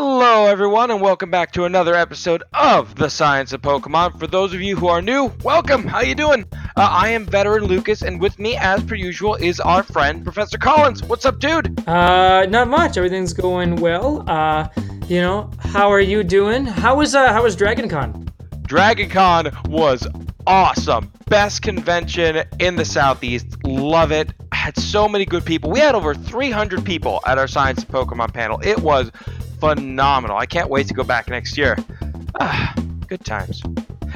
Hello, everyone, and welcome back to another episode of the Science of Pokemon. For those of you who are new, welcome. How you doing? Uh, I am veteran Lucas, and with me, as per usual, is our friend Professor Collins. What's up, dude? Uh, not much. Everything's going well. Uh, you know, how are you doing? How was uh, how was Dragon Con? Dragon Con was awesome. Best convention in the Southeast. Love it. Had so many good people. We had over 300 people at our Science of Pokemon panel. It was phenomenal. I can't wait to go back next year. Ah, good times.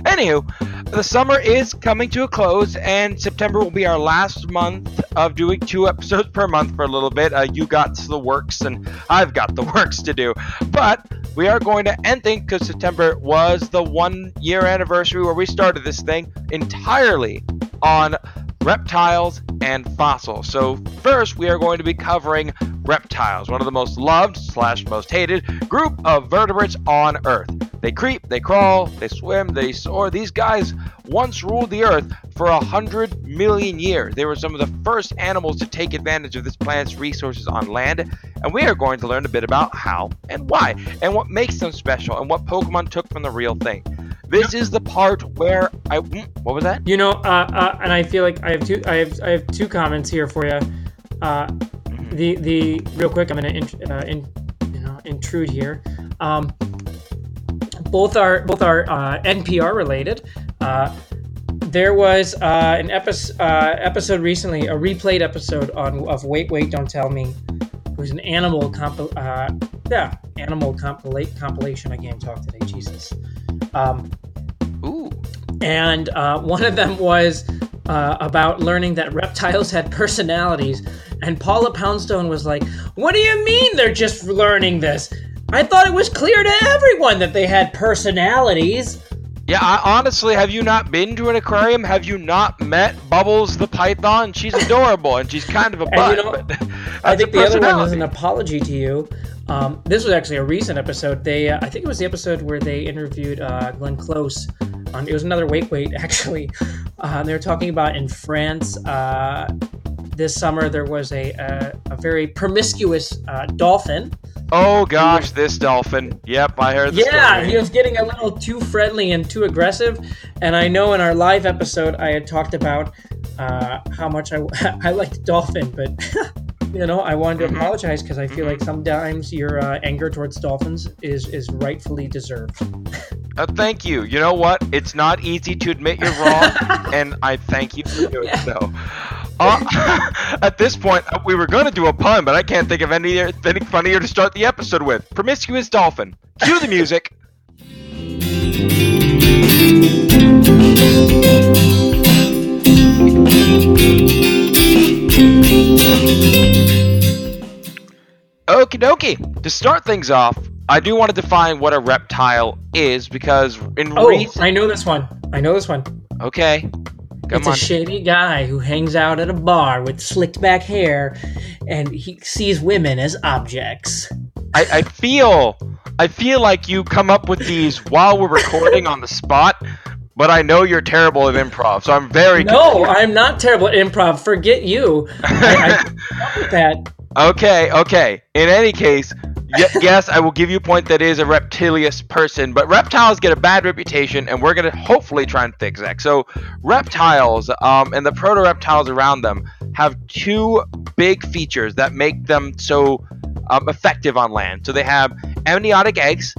Anywho, the summer is coming to a close, and September will be our last month of doing two episodes per month for a little bit. Uh, you got the works, and I've got the works to do. But we are going to end things because September was the one year anniversary where we started this thing entirely on reptiles and fossils. So first, we are going to be covering reptiles, one of the most loved slash most hated group of vertebrates on Earth. They creep, they crawl, they swim, they soar. These guys once ruled the Earth for a hundred million years. They were some of the first animals to take advantage of this planet's resources on land, and we are going to learn a bit about how and why, and what makes them special, and what Pokemon took from the real thing. This is the part where I. mm, What was that? You know, uh, uh, and I feel like I have two. I have I have two comments here for you. Uh, the the real quick, I'm gonna in, uh, in, you know intrude here. Um, both are both are uh, NPR related. Uh, there was uh, an episode uh, episode recently, a replayed episode on of Wait Wait Don't Tell Me. It was an animal compil uh, yeah animal compilate compilation. I can't talk today, Jesus. Um. And uh, one of them was uh, about learning that reptiles had personalities. And Paula Poundstone was like, "What do you mean they're just learning this? I thought it was clear to everyone that they had personalities." Yeah, I, honestly, have you not been to an aquarium? Have you not met Bubbles the python? She's adorable and she's kind of a butt. you know, but I think the other one was an apology to you. Um, this was actually a recent episode. They, uh, I think it was the episode where they interviewed uh, Glenn Close. On, it was another wait, wait actually. Uh, they were talking about in France uh, this summer there was a a, a very promiscuous uh, dolphin. Oh gosh, this dolphin. Yep, I heard Yeah, story. he was getting a little too friendly and too aggressive. And I know in our live episode I had talked about uh, how much I I liked dolphin, but you know I wanted to Mhm. apologize because I feel like sometimes your uh, anger towards dolphins is is rightfully deserved. Uh, thank you. You know what? It's not easy to admit you're wrong, and I thank you for doing Yeah. so. Uh, at this point, uh, we were going to do a pun, but I can't think of any, anything funnier to start the episode with. Promiscuous dolphin. Cue the music. Okie dokie. To start things off, I do want to define what a reptile is because in Oh, recent. I know this one. I know this one. Okay. Come it's on. a shady guy who hangs out at a bar with slicked back hair, and he sees women as objects. I, I feel I feel like you come up with these while we're recording on the spot, but I know you're terrible at improv, so I'm very No, I'm not terrible at improv. Forget you. I, I came up with that Okay, okay. In any case, y- yes, I will give you a point that is a reptilious person, but reptiles get a bad reputation, and we're gonna hopefully try and fix that. So, reptiles um, and the proto reptiles around them have two big features that make them so um, effective on land. So they have amniotic eggs,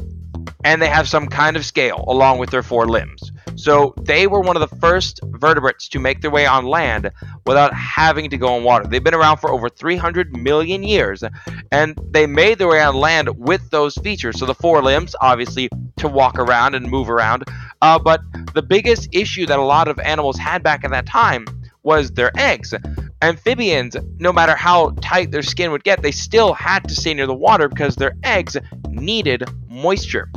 and they have some kind of scale along with their four limbs. So they were one of the first vertebrates to make their way on land without having to go in water. They've been around for over 300 million years, and they made their way on land with those features. So the four limbs, obviously, to walk around and move around. Uh, but the biggest issue that a lot of animals had back in that time was their eggs. Amphibians, no matter how tight their skin would get, they still had to stay near the water because their eggs needed moisture.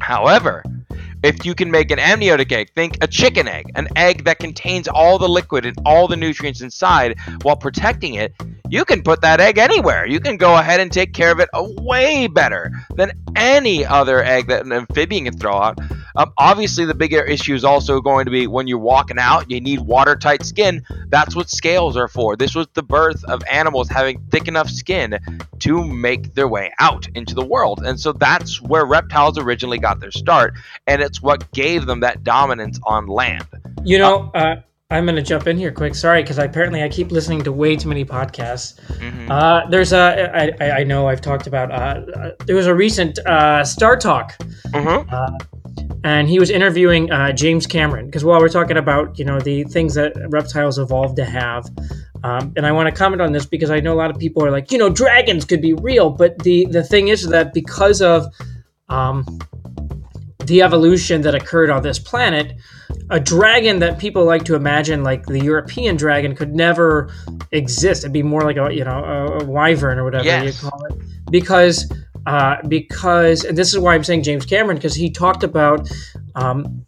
However, if you can make an amniotic egg, think a chicken egg, an egg that contains all the liquid and all the nutrients inside while protecting it, you can put that egg anywhere. You can go ahead and take care of it way better than any other egg that an amphibian can throw out. Um, obviously, the bigger issue is also going to be when you're walking out, you need watertight skin. That's what scales are for. This was the birth of animals having thick enough skin to make their way out into the world. And so that's where reptiles originally got their start. And it's what gave them that dominance on land. You know, uh, I'm going to jump in here quick. Sorry, because apparently I keep listening to way too many podcasts. Mm-hmm. Uh, there's a, I, I know I've talked about, uh, there was a recent uh, StarTalk. Mm-hmm. And he was interviewing uh, James Cameron because while we're talking about you know the things that reptiles evolved to have, um, and I want to comment on this because I know a lot of people are like you know dragons could be real, but the the thing is that because of um, the evolution that occurred on this planet, a dragon that people like to imagine, like the European dragon, could never exist. It'd be more like a you know a, a wyvern or whatever yes. you call it, because uh, because and this is why I'm saying James Cameron because he talked about. Um,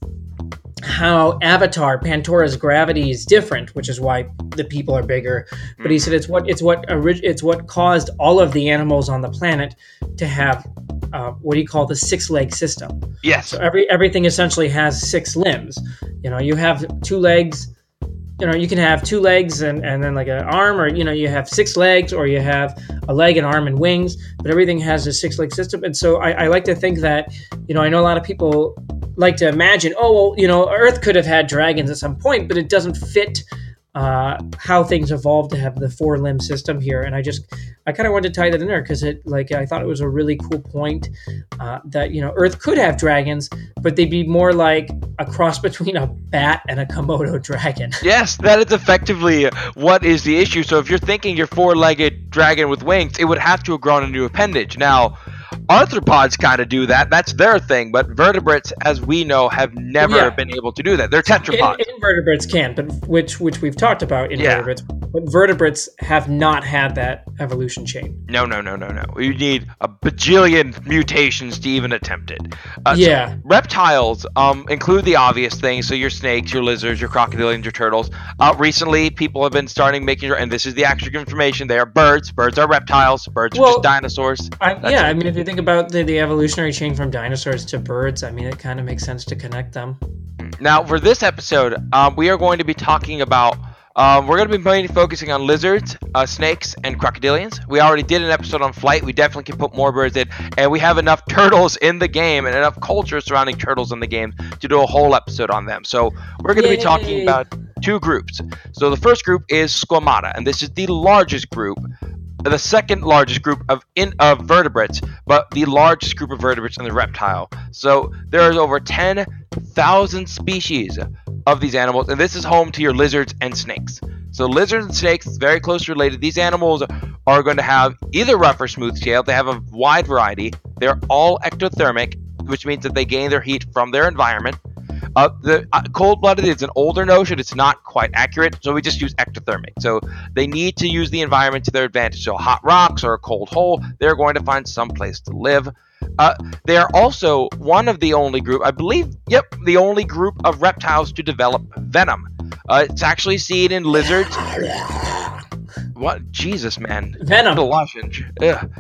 how Avatar Pandora's gravity is different, which is why the people are bigger. But he said it's what it's what orig- it's what caused all of the animals on the planet to have uh, what do you call the six leg system? Yes. So every everything essentially has six limbs. You know, you have two legs. You know, you can have two legs and, and then like an arm, or you know, you have six legs, or you have a leg, and arm, and wings. But everything has a six leg system, and so I, I like to think that you know, I know a lot of people like to imagine, oh well, you know, Earth could have had dragons at some point, but it doesn't fit uh, how things evolved to have the four limb system here. And I just, I kind of wanted to tie that in there because it, like, I thought it was a really cool point uh, that, you know, Earth could have dragons, but they'd be more like a cross between a bat and a Komodo dragon. Yes, that is effectively what is the issue. So if you're thinking your four legged dragon with wings, it would have to have grown a new appendage. Now, arthropods kind of do that. That's their thing. But vertebrates, as we know, have never yeah. been able to do that. They're tetrapods. In, invertebrates can, but which which we've talked about invertebrates. Yeah. But vertebrates have not had that evolution chain. No, no, no, no, no. You need a bajillion mutations to even attempt it. Uh, yeah. So reptiles um, include the obvious things. So your snakes, your lizards, your crocodilians, your turtles. Uh, recently, people have been starting making, and this is the actual information. They are birds. Birds are reptiles. Birds well, are just dinosaurs. I, yeah, it. I mean, if you think about the, the evolutionary chain from dinosaurs to birds, I mean, it kind of makes sense to connect them. Now, for this episode, um, we are going to be talking about. Um, we're going to be mainly focusing on lizards, uh, snakes, and crocodilians. We already did an episode on flight. We definitely can put more birds in, and we have enough turtles in the game and enough culture surrounding turtles in the game to do a whole episode on them. So we're going to be talking about two groups. So the first group is Squamata, and this is the largest group the second largest group of in of vertebrates, but the largest group of vertebrates in the reptile. So there is over 10,000 species of these animals, and this is home to your lizards and snakes. So lizards and snakes, very closely related. These animals are going to have either rough or smooth scale. They have a wide variety. They're all ectothermic, which means that they gain their heat from their environment. Uh, the uh, cold-blooded is an older notion. It's not quite accurate, so we just use ectothermic. So they need to use the environment to their advantage. So hot rocks or a cold hole, they're going to find some place to live. Uh, they are also one of the only group, I believe, yep, the only group of reptiles to develop venom. Uh, it's actually seen in lizards. what? Jesus, man. Venom. The. Yeah.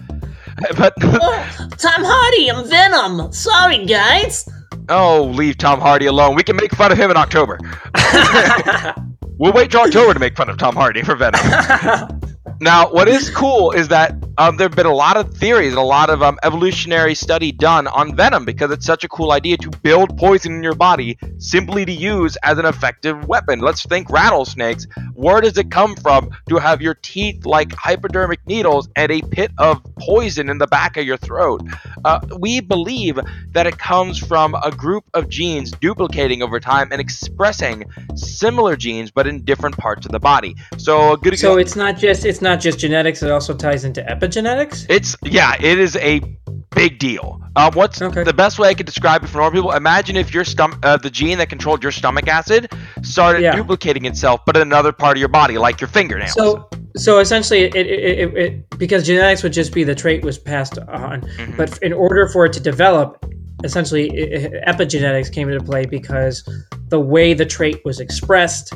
But oh, Tom Hardy, I'm Venom. Sorry, guys. Oh, leave Tom Hardy alone. We can make fun of him in October. we'll wait till October to make fun of Tom Hardy for Venom. now, what is cool is that um, there have been a lot of theories and a lot of um, evolutionary study done on venom because it's such a cool idea to build poison in your body simply to use as an effective weapon. Let's think rattlesnakes. Where does it come from to have your teeth like hypodermic needles and a pit of poison in the back of your throat? Uh, we believe that it comes from a group of genes duplicating over time and expressing similar genes but in different parts of the body. So a good So it's not just it's not just genetics; it also ties into epigenetics epigenetics? It's yeah, it is a big deal. Uh, what's okay. the best way I could describe it for normal people? Imagine if your stomach, uh, the gene that controlled your stomach acid, started yeah. duplicating itself, but in another part of your body, like your fingernails. So, so essentially, it, it, it, it because genetics would just be the trait was passed on, mm-hmm. but in order for it to develop, essentially, epigenetics came into play because the way the trait was expressed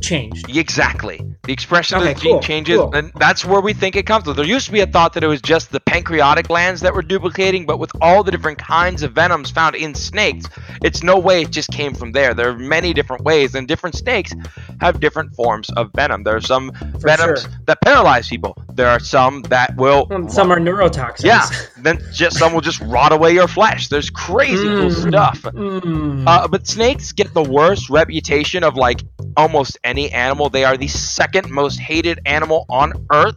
changed. Exactly. The expression Okay, of the gene cool, changes, cool. and that's where we think it comes from. There used to be a thought that it was just the pancreatic glands that were duplicating, but with all the different kinds of venoms found in snakes, it's no way it just came from there. There are many different ways, and different snakes have different forms of venom. There are some For venoms sure. that paralyze people. There are some that will. Um, Some are neurotoxins. yeah, then just some will just rot away your flesh. There's crazy cool Mm. stuff. Mm. Uh, but snakes get the worst reputation of like almost any animal. They are the second most hated animal on Earth.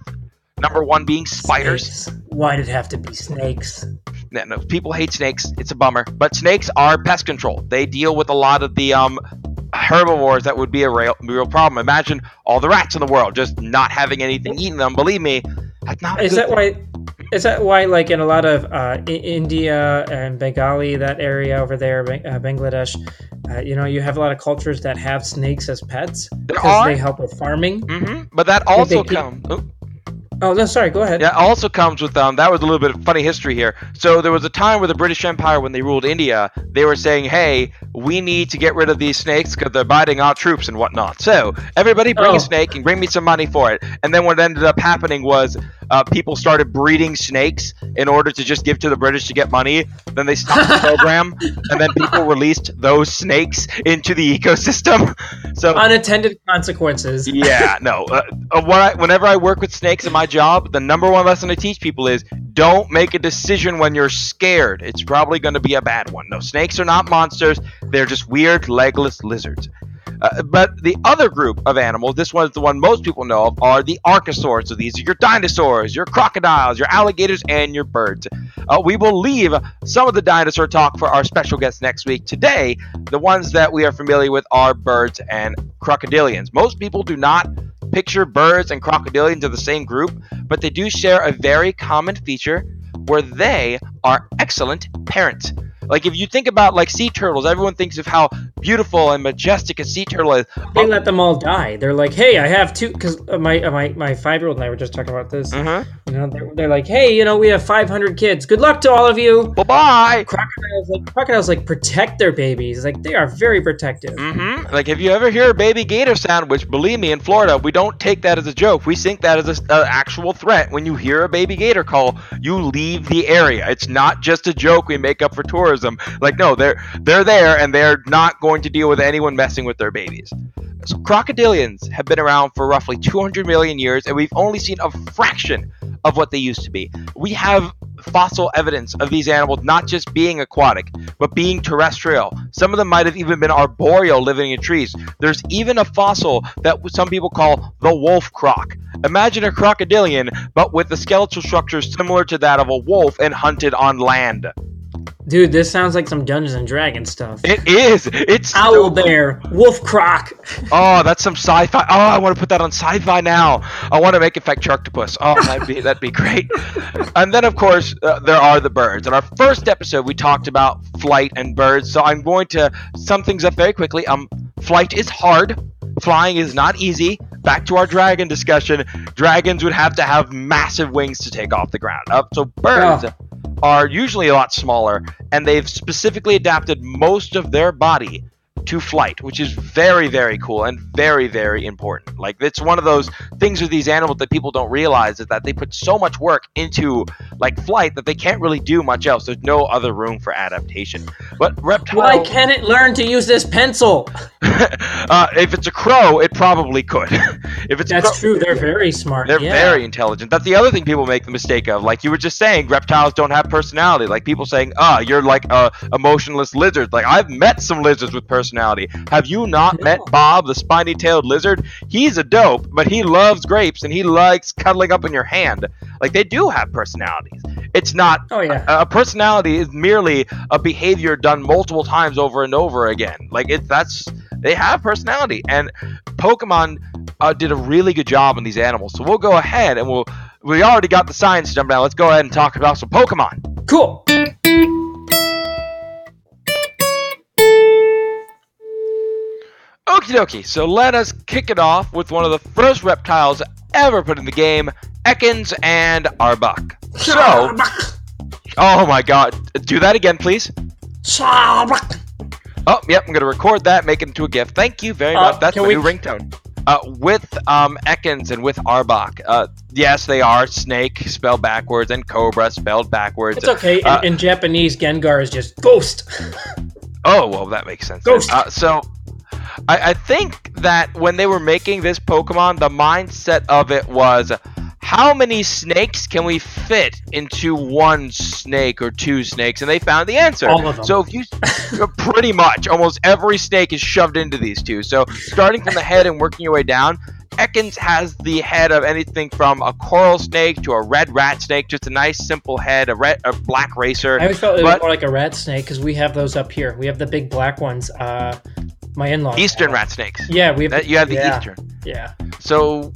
Number one being spiders. Snakes. Why did it have to be snakes? No, no, people hate snakes. It's a bummer. But snakes are pest control. They deal with a lot of the um, herbivores that would be a real, real problem. Imagine all the rats in the world just not having anything eating them. Believe me, that's not. Is that why? Is that why, like in a lot of uh, I- India and Bengali, that area over there, uh, Bangladesh, uh, you know, you have a lot of cultures that have snakes as pets because they help with farming. hmm But that also comes. Oh, Oh, no, sorry. Go ahead. Yeah, also comes with um. That was a little bit of funny history here. So there was a time where the British Empire, when they ruled India, they were saying, "Hey, we need to get rid of these snakes because they're biting our troops and whatnot." So everybody bring Oh. a snake and bring me some money for it. And then what ended up happening was uh, people started breeding snakes in order to just give to the British to get money. Then they stopped the program, and then people released those snakes into the ecosystem. So Unintended consequences. yeah, no. Uh, uh, I, whenever I work with snakes in my job, the number one lesson I teach people is don't make a decision when you're scared. It's probably going to be a bad one. No, snakes are not monsters. They're just weird, legless lizards. Uh, but the other group of animals, this one is the one most people know of, are the archosaurs. So these are your dinosaurs, your crocodiles, your alligators, and your birds. Uh, we will leave some of the dinosaur talk for our special guests next week. Today, the ones that we are familiar with are birds and crocodilians. Most people do not picture birds and crocodilians as the same group, but they do share a very common feature where they are excellent parents. Like if you think about like sea turtles, everyone thinks of how beautiful and majestic a sea turtle is. They let them all die. They're like, "Hey, I have two because my my my five year old and I were just talking about this. Uh-huh. You know, they're, they're like, "Hey, you know, we have 500 kids. Good luck to all of you." Bye bye. Crocodiles like crocodiles like protect their babies. Like they are very protective. Mm-hmm. Like if you ever hear a baby gator sound, which believe me, in Florida we don't take that as a joke. We think that as an actual threat. When you hear a baby gator call, you leave the area. It's not just a joke we make up for tourism. Like no, they're they're there and they're not going to deal with anyone messing with their babies. So crocodilians have been around for roughly 200 million years, and we've only seen a fraction of what they used to be. We have fossil evidence of these animals not just being aquatic, but being terrestrial. Some of them might have even been arboreal, living in trees. There's even a fossil that some people call the wolf croc. Imagine a crocodilian, but with the skeletal structure similar to that of a wolf and hunted on land. Dude, this sounds like some Dungeons and Dragons stuff. It is. It's Owl so- bear, wolf croc. Oh, that's some sci-fi. Oh, I want to put that on sci-fi now. I want to make it fact Sharktopus. Oh, that'd be that'd be great. And then, of course, uh, there are the birds. In our first episode, we talked about flight and birds. So I'm going to sum things up very quickly. Um, flight is hard. Flying is not easy. Back to our dragon discussion. Dragons would have to have massive wings to take off the ground. Uh, so birds are usually a lot smaller, mm. and they've specifically adapted most of their body to flight, which is very, very cool and very, very important. Like it's one of those things with these animals that people don't realize is that they put so much work into like flight that they can't really do much else. There's no other room for adaptation. But reptiles, Why can't it learn to use this pencil? uh, if it's a crow, it probably could. if it's That's crow, true. They're very smart. they're yeah. very intelligent. That's the other thing people make the mistake of. Like you were just saying, reptiles don't have personality. Like people saying, "Ah, you're like a emotionless lizard." Like I've met some lizards with personality. Have you not No. met Bob, the spiny-tailed lizard? He's a dope, but he loves grapes and he likes cuddling up in your hand. Like they do have personalities. It's not Oh yeah. a personality is merely a behavior done multiple times over and over again. Like it, that's they have personality, and Pokemon uh, did a really good job on these animals. So we'll go ahead and we'll. We already got the science jump down. Let's go ahead and talk about some Pokemon. Cool. Okie dokie. So let us kick it off with one of the first reptiles ever put in the game, Ekans and Arbok. So, oh my God, do that again, please. Oh, yep, I'm gonna record that, make it into a GIF. Thank you very Uh, much. That's can my we- new ringtone. uh, with um, Ekans and with Arbok. Uh, yes, they are snake spelled backwards and cobra spelled backwards. It's okay. In, Uh, in Japanese, Gengar is just ghost. Oh, well, that makes sense. Ghost. Uh, so, I, I think that when they were making this Pokemon, the mindset of it was how many snakes can we fit into one snake or two snakes? And they found the answer. All of them. So, if you pretty much almost every snake is shoved into these two. So, starting from the head and working your way down, Ekans has the head of anything from a coral snake to a red rat snake, just a nice simple head, a red, a black racer. I always felt it was more like a rat snake because we have those up here. We have the big black ones. Uh, my in-laws. Eastern have. rat snakes. Yeah, we have. That, you have the yeah, Eastern. Yeah. So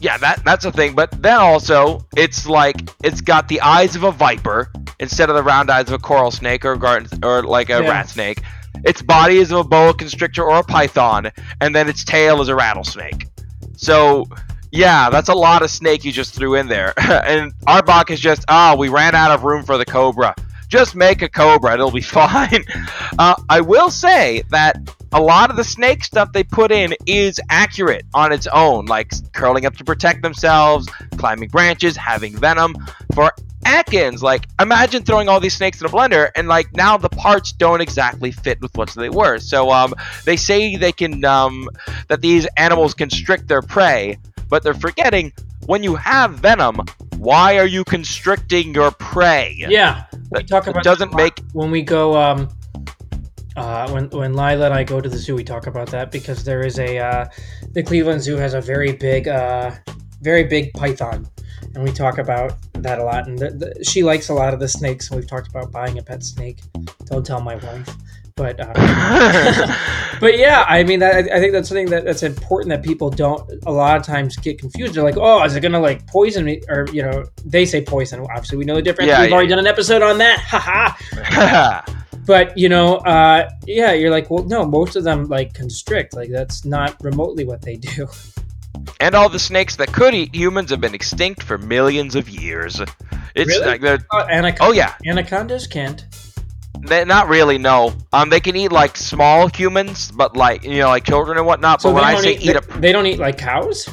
yeah, that that's a thing. But then also, it's like it's got the eyes of a viper instead of the round eyes of a coral snake or garden or like a Yeah. rat snake. Its body is of a boa constrictor or a python, and then its tail is a rattlesnake. So yeah, that's a lot of snake you just threw in there. and Arbok is just ah, we ran out of room for the cobra. Just make a cobra, it'll be fine. Uh, I will say that a lot of the snake stuff they put in is accurate on its own, like curling up to protect themselves, climbing branches, having venom. For Ekans, like imagine throwing all these snakes in a blender and like now the parts don't exactly fit with what they were. So um, they say they can um, that these animals constrict their prey, but they're forgetting when you have venom, why are you constricting your prey? Yeah. We talk it doesn't make- when we go. Um, uh, when when Lila and I go to the zoo, we talk about that because there is a uh, the Cleveland Zoo has a very big, uh, very big python, and we talk about that a lot. And the, the, she likes a lot of the snakes, and we've talked about buying a pet snake. Don't tell my wife, but uh, but yeah, I mean, that, I think that's something that, that's important that people don't a lot of times get confused. They're like, oh, is it gonna like poison me? Or you know, they say poison. Obviously, we know the difference. Yeah, We've yeah, already done an episode on that. Haha. But you know, uh, yeah, you're like, well, no, most of them like constrict. Like that's not remotely what they do. and all the snakes that could eat humans have been extinct for millions of years. It's Really? like they're Uh, oh yeah, anacondas can't. They not really no. Um, they can eat like small humans, but like you know like children and whatnot. So but when I don't say eat, eat they, a they don't eat like cows.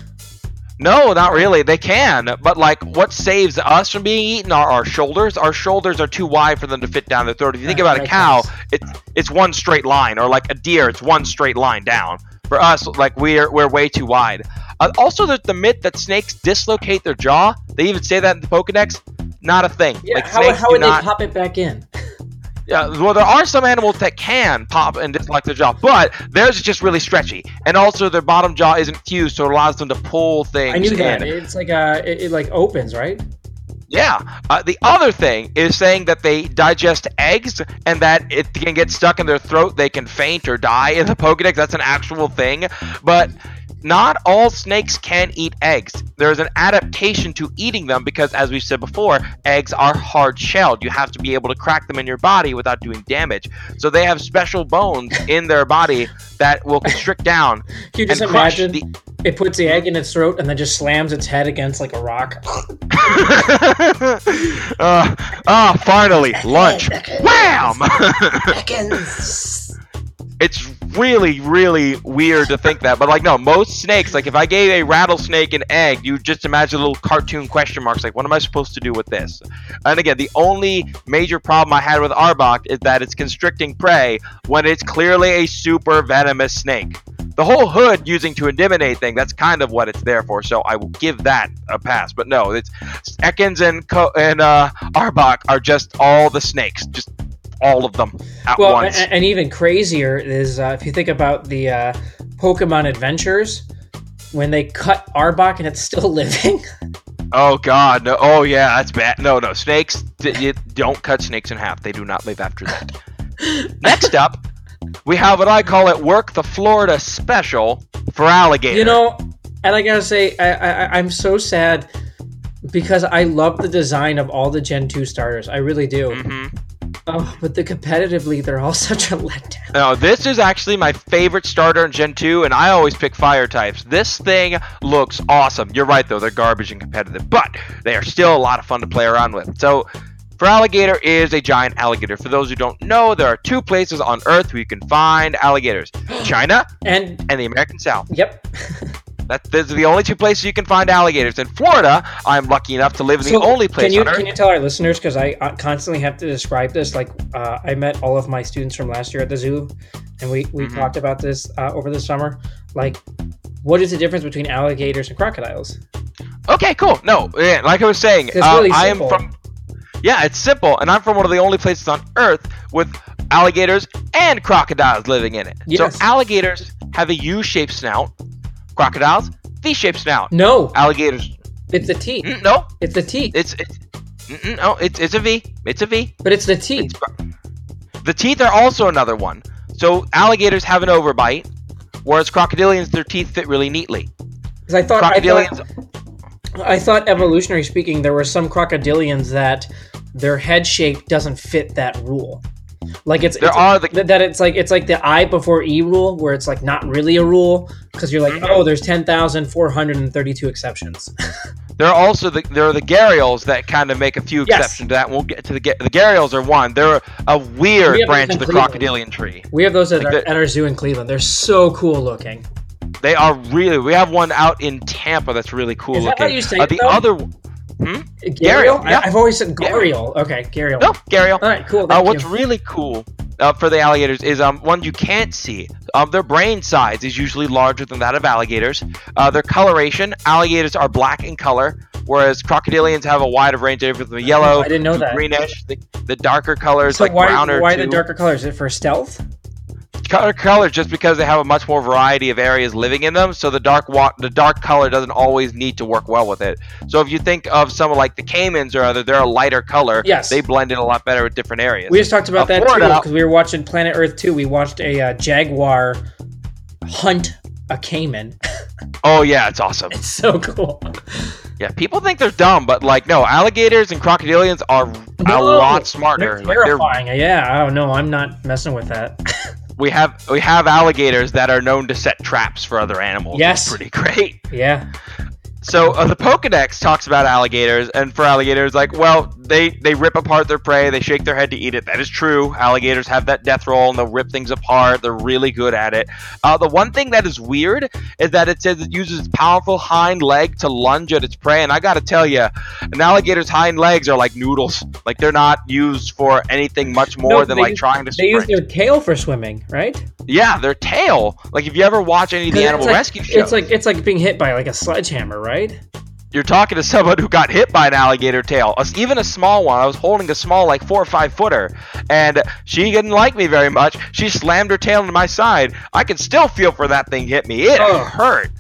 no, not really. They can, but like what saves us from being eaten are our shoulders. Our shoulders are too wide for them to fit down their throat. If you think about a cow, it's it's one straight line, or like a deer, it's one straight line down. For us, like we're we're way too wide. Uh, also, there's the myth that snakes dislocate their jaw. They even say that in the Pokedex. Not a thing. Yeah, like how, how would not. they pop it back in? Yeah, well, there are some animals that can pop and dislocate their jaw, but theirs is just really stretchy, and also their bottom jaw isn't fused, so it allows them to pull things. I knew that. in. It's like uh, it, it like opens, right? Yeah. Uh, the other thing is saying that they digest eggs and that it can get stuck in their throat. They can faint or die in the Pokedex. That's an actual thing. But not all snakes can eat eggs. There's an adaptation to eating them because, as we've said before, eggs are hard shelled. You have to be able to crack them in your body without doing damage. So they have special bones in their body that will constrict down Can you just and crush imagine the. it puts the egg in its throat and then just slams its head against like a rock? uh, ah, finally, lunch. Wham! it's really, really weird to think that, but like, no, most snakes, like, if I gave a rattlesnake an egg, you just imagine little cartoon question marks, like, what am I supposed to do with this? And again, the only major problem I had with Arbok is that it's constricting prey when it's clearly a super venomous snake. The whole hood using to intimidate thing, that's kind of what it's there for, so I will give that a pass. But no, it's Ekans and Co- and uh, Arbok are just all the snakes, just all of them at Well, once. and, and even crazier is uh, if you think about the uh, Pokemon Adventures when they cut Arbok and it's still living. Oh God, no! Oh yeah, that's bad. No, no, snakes. D- you don't cut snakes in half. They do not live after that. Next up, we have what I call at work the Florida special Feraligatr. You know, and I gotta say, I, I I'm so sad because I love the design of all the Gen two starters. I really do. Mhm. Oh, but the competitively, they're all such a letdown. No, this is actually my favorite starter in Gen 2, and I always pick fire types. This thing looks awesome. You're right, though, they're garbage and competitive, but they are still a lot of fun to play around with. So, Feraligatr is a giant alligator. For those who don't know, there are two places on Earth where you can find alligators China And and the American South. yep, That those are the only two places you can find alligators. In Florida, I'm lucky enough to live in So, the only place Can you on Earth. can you tell our listeners because I constantly have to describe this? Like uh, I met all of my students from last year at the zoo, and we we Mhm. talked about this uh, over the summer. Like, what is the difference between alligators and crocodiles? Okay, cool. No, yeah, like I was saying, It's uh, really I am from. Yeah, it's simple, and I'm from one of the only places on Earth with alligators and crocodiles living in it. Yes. So alligators have a U-shaped snout, crocodiles V-shaped snout. No, Alligators, it's the teeth. mm, no, It's the teeth. it's it's no, it's it's a V. It's a V. But it's the teeth. It's, the teeth are also another one. So alligators have an overbite, whereas crocodilians, their teeth fit really neatly. Because I thought I thought, I thought evolutionary speaking, there were some crocodilians that their head shape doesn't fit that rule. Like it's there it's- are the that, it's like it's like the I before E rule, where it's like not really a rule because you're like, Mhm. oh, there's ten thousand four hundred and thirty-two exceptions. There are also the there are the gharials that kind of make a few Yes. exceptions to that. We'll get to the the gharials are one. They're a weird have branch of the Cleveland. crocodilian tree. we have those at, Like our, at our zoo in Cleveland. They're so cool looking. They are really. We have one out in Tampa that's really cool Is that looking. how you say Uh, it, the though? other Gharial? yeah. I, have always said Gharial. Okay, Gharial. no gharial. All right, cool. Uh, what's you. really cool uh, for the alligators is um one you can't see. Um, their brain size is usually larger than that of alligators. Uh, their coloration, alligators are black in color, whereas crocodilians have a wider range of from yellow I didn't know that. greenish. The, the darker colors So like why, brown or why the darker colors? Is it for stealth? Color just because they have a much more variety of areas living in them so the dark wa- the dark color doesn't always need to work well with it so if you think of someone like the caimans or other they're a lighter color Yes. they blend in a lot better with different areas We just talked about Uh, that too because we were watching Planet Earth 2. We watched a uh, jaguar hunt a caiman. oh yeah it's awesome It's so cool. yeah people think they're dumb but like no alligators and crocodilians are a lot smarter They're Like, they're- terrifying. yeah, oh no, I'm not messing with that. we have we have alligators that are known to set traps for other animals Yes. it's pretty great yeah. So uh, the Pokedex talks about alligators, and for alligators, like, well, they they rip apart their prey, they shake their head to eat it. That is true. Alligators have that death roll, and they'll rip things apart. They're really good at it. Uh, the one thing that is weird is that it says it uses its powerful hind leg to lunge at its prey, and I gotta tell you, an alligator's hind legs are like noodles. Like they're not used for anything much more No, than like use- trying to swim. They use sprint. their tail for swimming, right? Yeah, their tail. Like if you ever watch any of the animal like- rescue shows, It's like it's like being hit by like a sledgehammer, right? You're talking to someone who got hit by an alligator tail, even a small one. I was holding a small, like four or five footer, and she didn't like me very much. She slammed her tail into my side. I can still feel for that thing hit me. It Oh. hurt.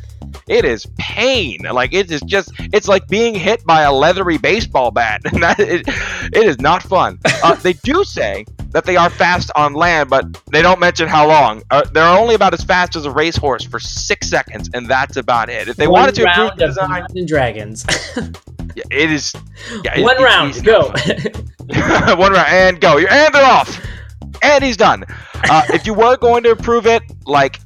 It is pain. Like it is just. It's like being hit by a leathery baseball bat, and that it, it is not fun. Uh, they do say that they are fast on land, but they don't mention how long. Uh, they're only about as fast as a racehorse for six seconds, and that's about it. If they One wanted to improve the design, and Dragons. yeah, it is. Yeah, One it's round, go. One round and go. You're and they're off. And he's done. Uh, if you were going to improve it, like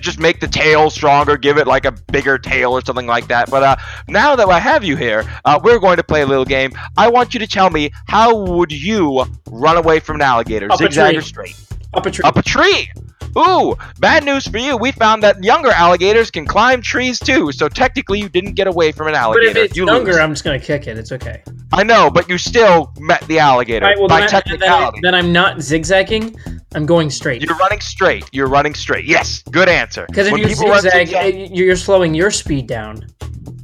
just make the tail stronger, give it like a bigger tail or something like that. But uh, now that I have you here, uh, we're going to play a little game. I want you to tell me how would you run away from an alligator, Up zigzag or straight? Up a tree. Up a tree. Ooh, bad news for you. We found that younger alligators can climb trees too. So technically, you didn't get away from an alligator. but if it's you younger, lose. I'm just gonna kick it. It's okay. I know, but you still met the alligator All right, well, by then, I, then, I, technicality. then I'm not zigzagging. I'm going straight. You're running straight. You're running straight. Yes, good answer. Because if When you zigzag, zigzag- you're slowing your speed down.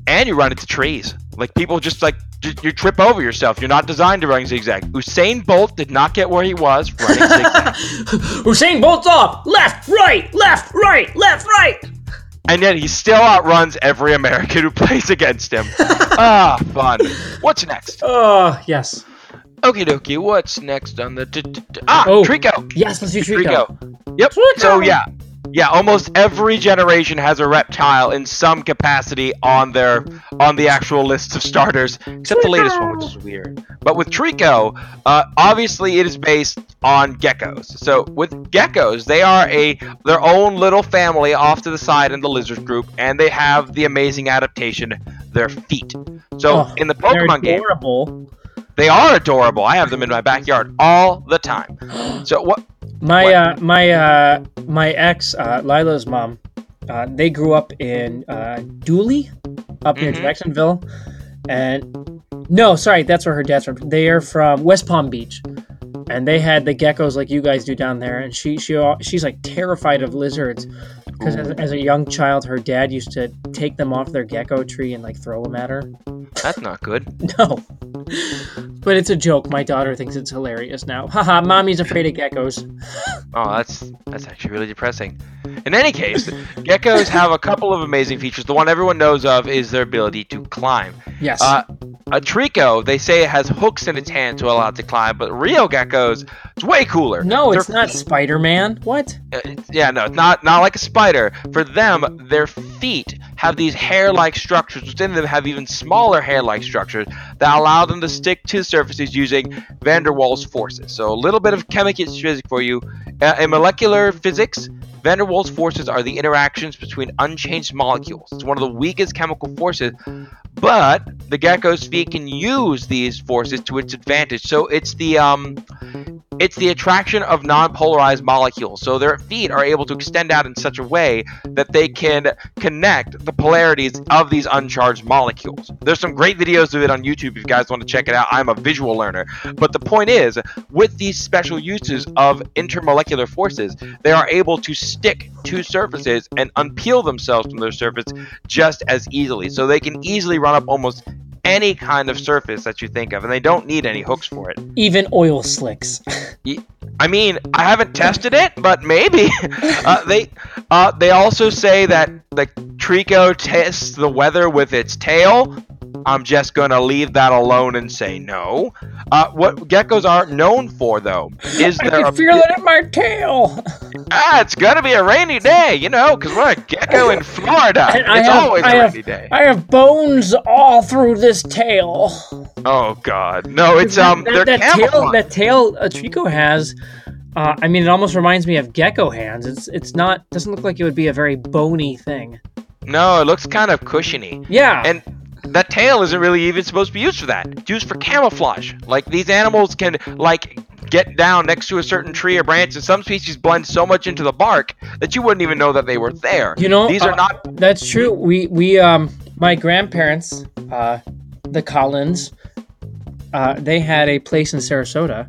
and you run into trees, like people just like you trip over yourself. You're not designed to run zigzag. Usain Bolt did not get where he was running zigzag, Usain Bolt's off. Left, right, left, right, left, right. and yet he still outruns every American who plays against him. ah, fun. What's next? Oh yes, Okie dokie. What's next on the t- t- t- ah Oh. Treecko? yes. Let's do Treecko. Yep. Treecko. So yeah, yeah. Almost every generation has a reptile in some capacity on their on the actual list of starters, except the latest one, which is weird. But with Treecko, uh, obviously it is based on geckos. So with geckos, they are a their own little family off to the side in the lizard group, and they have the amazing adaptation, their feet. So Oh, in the Pokemon game. They are adorable. I have them in my backyard all the time. So what? My What? uh, my uh, my ex, uh, Lila's mom, uh, they grew up in uh, Dooley, up near Mhm. Jacksonville, and no, sorry, that's where her dad's from. They are from West Palm Beach, and they had the geckos like you guys do down there. And she she she's like terrified of lizards because as, as a young child, her dad used to take them off their gecko tree and like throw them at her. That's not good. No. But it's a joke. My daughter thinks it's hilarious now. Haha, mommy's afraid of geckos. Oh, that's that's actually really depressing. In any case, geckos have a couple of amazing features. The one everyone knows of is their ability to climb. Yes. Uh, a Treecko, they say it has hooks in its hand to allow it to climb, but real geckos, it's way cooler. no, it's not Spider Man. What? Uh, yeah, no, not not like a spider. For them, their feet have these hair-like structures. Within them, have even smaller hair-like structures that allow them to stick to surfaces using van der Waals forces. So a little bit of chemical physics for you. Uh, in molecular physics, van der Waals forces are the interactions between uncharged molecules. It's one of the weakest chemical forces, but the gecko's feet can use these forces to its advantage. So it's the um, it's the attraction of non-polarized molecules. So their feet are able to extend out in such a way that they can connect the polarities of these uncharged molecules. There's some great videos of it on YouTube if you guys want to check it out. I'm a visual learner. But the point is, with these special uses of intermolecular forces, they are able to stick to surfaces and unpeel themselves from their surface just as easily. So they can easily run up almost any kind of surface that you think of, and they don't need any hooks for it. Even oil slicks. I mean, I haven't tested it, but maybe. uh, they uh, they also say that the Treecko tests the weather with its tail. I'm just gonna leave that alone and say no. Uh, what geckos aren't known for, though, is I their can feel it in my tail. ah, it's gonna be a rainy day, you know, because we're a gecko in Florida. And I it's have- always I a have- rainy day. I have bones all through this tail. Oh God, no, it's um, that, they're that tail. That tail a Treecko has. Uh, I mean, it almost reminds me of gecko hands. It's it's not doesn't look like it would be a very bony thing. No, it looks kind of cushiony. Yeah. And that tail isn't really even supposed to be used for that. It's used for camouflage. Like these animals can like get down next to a certain tree or branch, and some species blend so much into the bark that you wouldn't even know that they were there. You know, these uh, are not. That's true. We we um my grandparents, uh, the Collins, uh, they had a place in Sarasota,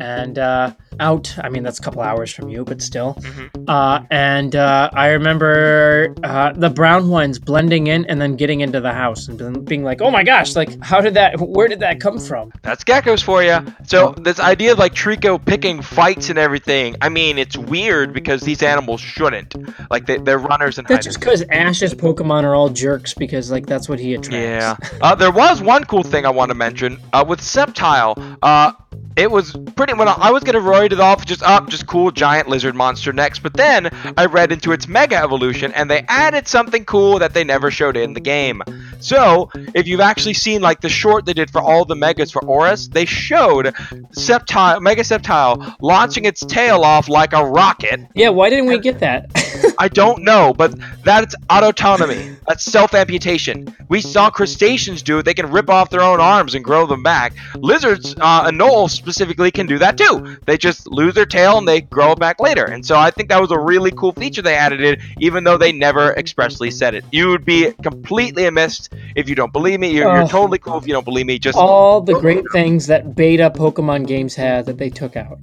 and uh, out. I mean, that's a couple hours from you, but still. Mhm. Uh, and uh, I remember uh, the brown ones blending in and then getting into the house and being- like, "Oh my gosh! Like, how did that? Where did that come from?" That's geckos for you. So this idea of like Treecko picking fights and everything. I mean, it's weird because these animals shouldn't. Like they, they're runners and That's hiders. just because Ash's Pokemon are all jerks because like that's what he attracts. Yeah. Uh, there was one cool thing I want to mention uh, with Sceptile. Uh, it was pretty. When I, I was gonna write it off, just up, just cool giant lizard monster next. But then I read into its Mega Evolution, and they added something cool that they never showed in the game. So if you've actually seen like the short they did for all the Megas for ORAS, they showed Sceptile, Mega Sceptile launching its tail off like a rocket. Yeah. Why didn't we get that? I don't know, but that's autotomy. That's self amputation. We saw crustaceans do it. They can rip off their own arms and grow them back. Lizards, uh, and specifically, can do that too. They just lose their tail and they grow it back later. And so I think that was a really cool feature they added in, even though they never expressly said it. You would be completely amiss if you don't believe me. You're, you're Oh. totally cool if you don't believe me. Just all the great things that beta Pokemon games had that they took out.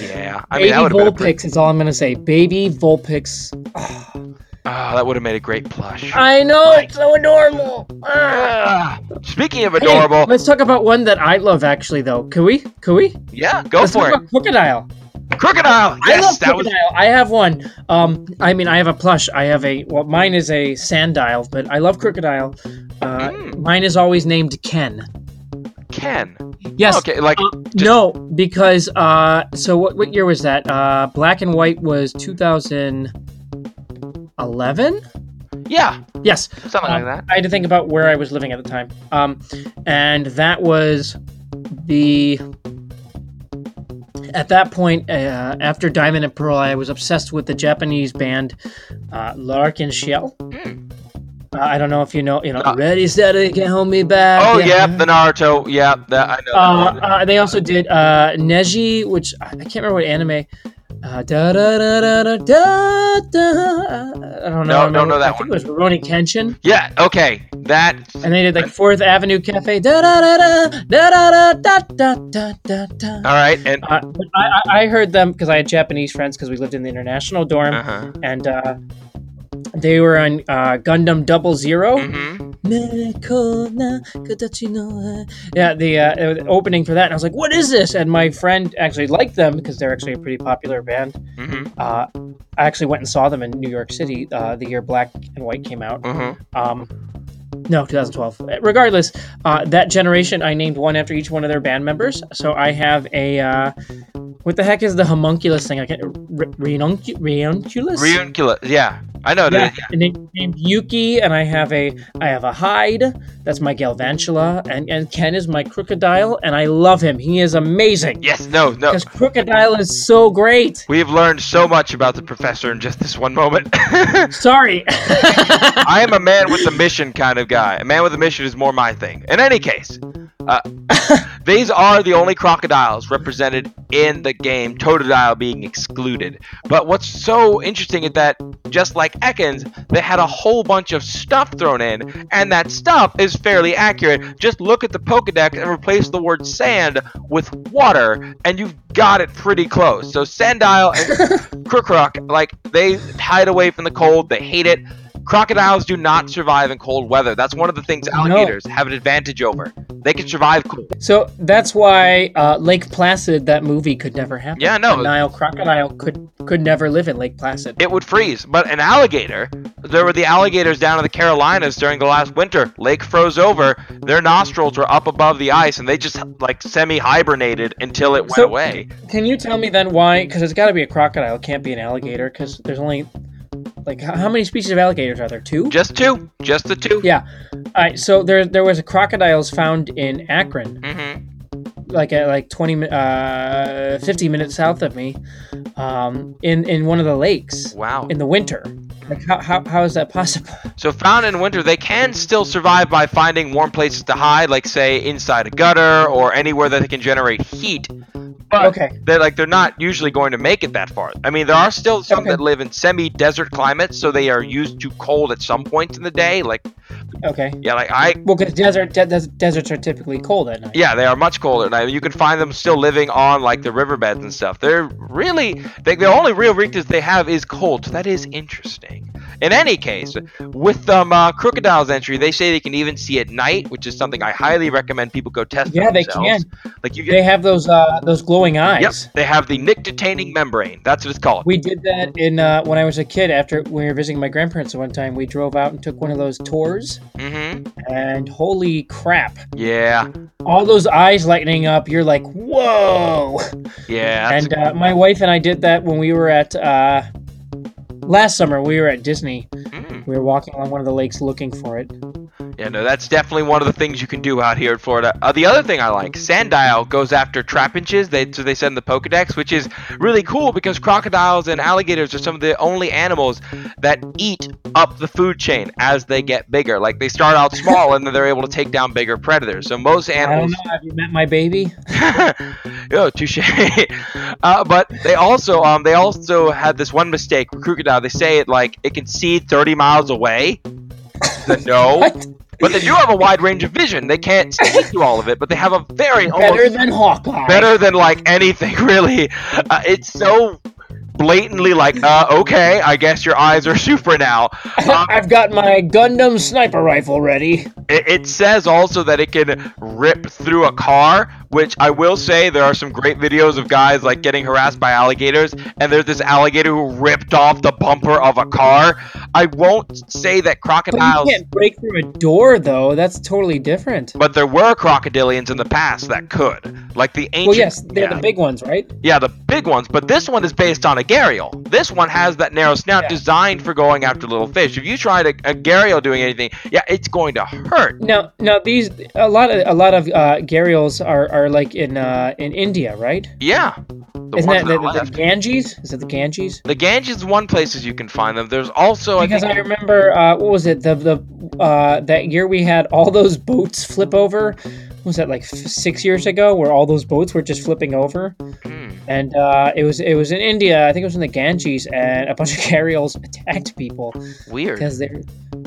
yeah. I mean, Baby that would have been a pretty, Vulpix is all I'm gonna say. Baby Vulpix. Ah, oh, that would have made a great plush. I know it's so adorable. Ah. Ah. Speaking of Hey, adorable, let's talk about one that I love actually though. Can we? Can we? yeah, go let's for talk it. about Krookodile. Krookodile. I Yes, love that was Krookodile. I have one. Um, I mean, I have a plush. I have a well, mine is a Sandile, but I love Krookodile. Uh, Mm. Mine is always named Ken. Ken. Yes. Okay, like Uh, no, because uh, so what, what year was that? Uh, Black and White was 2011. yeah, Yes, something Um, like that. I had to think about where I was living at the time. Um, and that was the. At that point, uh, after Diamond and Pearl, I was obsessed with the Japanese band uh, L'Arc-en-Ciel. Uh, I don't know if you know, you know, Uh, Ready, Steady, Can Hold Me Back. Oh yeah, the Naruto. Yeah, that I know. that Uh, uh, they also did uh, Niji, which I can't remember what anime. Uh, da, da, da, da, da, da, da. I don't know. No, don't know that I think one. it was Rurouni Kenshin, Yeah, okay. That and they did like Fourth Avenue Cafe. Da da da da da da da da da da da. all right, and Uh, I, I I heard them because I had Japanese friends because we lived in the international dorm, uh-huh. and uh, they were on uh, Gundam Double Zero. hmm Yeah, the, uh, opening for that, and I was like, "What is this?" And my friend actually liked them because they're actually a pretty popular band. hmm Uh, I actually went and saw them in New York City uh, the year Black and White came out. hmm Um, no, 2012. Regardless, uh, that generation, I named one after each one of their band members. So I have a. What the heck is the homunculus thing? I can't. Re- Reuncu- Reunculus? Reunculus. Yeah, I know. yeah, that. and named, named Yuki, and I have a I have a hide. That's my Galvantula, and and Ken is my Krookodile, and I love him. He is amazing. Yes. No. No. Because Krookodile is so great. We have learned so much about the professor in just this one moment. Sorry. I am a man with a mission kind of guy. A man with a mission is more my thing. In any case, uh, these are the only crocodiles represented in the game, Totodile being excluded. But what's so interesting is that, just like Ekans, they had a whole bunch of stuff thrown in, and that stuff is fairly accurate. Just look at the Pokedex and replace the word sand with water, and you've got it pretty close. So Sandile and Krokorok, like, they hide away from the cold, they hate it. Crocodiles do not survive in cold weather. That's one of the things alligators have an advantage over. They can survive cold. so that's why uh, Lake Placid, that movie, could never happen. Yeah, no. A Nile crocodile could could never live in Lake Placid. It would freeze. But an alligator, there were the alligators down in the Carolinas during the last winter. Lake froze over. Their nostrils were up above the ice, and they just like semi hibernated until it went So- away. Can you tell me then why? Because it's got to be a crocodile. It can't be an alligator. Because there's only like how many species of alligators are there? Two. Just two. Just the two. Yeah. All right. So there there was a crocodiles found in Akron, Mm-hmm. like at like 20 uh 50 minutes south of me, um in in one of the lakes Wow. in the winter. Like how how, how is that possible? So found in winter, they can still survive by finding warm places to hide, like say inside a gutter or anywhere that they can generate heat. But Okay. they're like they're not usually going to make it that far. I mean, there are still some Okay. that live in semi-desert climates, so they are used to cold at some points in the day. Like Okay. yeah, like I Well, because desert de- des- deserts are typically cold at night. yeah, they are much colder now. You can find them still living on like the riverbeds and stuff. They're really they, the only real weakness they have is cold. So that is interesting. In any case, with um, uh, crocodiles entry, they say they can even see at night, which is something I highly recommend people go test. Yeah, they can. Like you get, They have those uh those glowing eyes. yep, they have the nictitating membrane. That's what it's called. We did that in uh, when I was a kid. After we were visiting my grandparents one time, we drove out and took one of those tours, mm-hmm. and holy crap! Yeah, All those eyes lighting up. You're like, whoa! yeah. And uh, my wife and I did that when we were at uh, last summer. We were at Disney. mm. We were walking along one of the lakes looking for it. Yeah, no, that's definitely one of the things you can do out here in Florida. Uh, the other thing I like, Sandile goes after trapinches, they, so they send the Pokedex, which is really cool because crocodiles and alligators are some of the only animals that eat up the food chain as they get bigger. Like they start out small and then they're able to take down bigger predators. So most animals. I don't know. Have you met my baby? oh, touche. uh, but they also um they also had this one mistake with Krookodile. They say it like it can see 30 miles away. The no. But they do have a wide range of vision. They can't see through all of it, but they have a very Better almost than Hawkeye. better than like anything really. Uh, it's so blatantly like, uh, okay, I guess your eyes are super now. Um, I've got my Gundam sniper rifle ready. It, it says also that it can rip through a car, which I will say there are some great videos of guys like getting harassed by alligators, and there's this alligator who ripped off the bumper of a car. I won't say that But you crocodiles, can't break through a door, though. That's totally different. but there were crocodilians in the past that could, like the ancient. Well, yes, they're yeah, the big ones, right? yeah, the big ones. But this one is based on a gharial. This one has that narrow snout Yeah. designed for going after little fish. If you try to a gharial doing anything, yeah, it's going to hurt. No, no, these a lot of a lot of uh, gharials are, are like in uh, in India, right? Yeah. The Isn't that the, the the. Ganges? Is it the Ganges? The Ganges is one places you can find them. There's also Because I I remember, uh, what was it? The the uh, that year we had all those boats flip over. Was that like f- six years ago, where all those boats were just flipping over? Hmm. And uh, it was it was in India. I think it was in the Ganges, and a bunch of gharials attacked people Weird. because they're.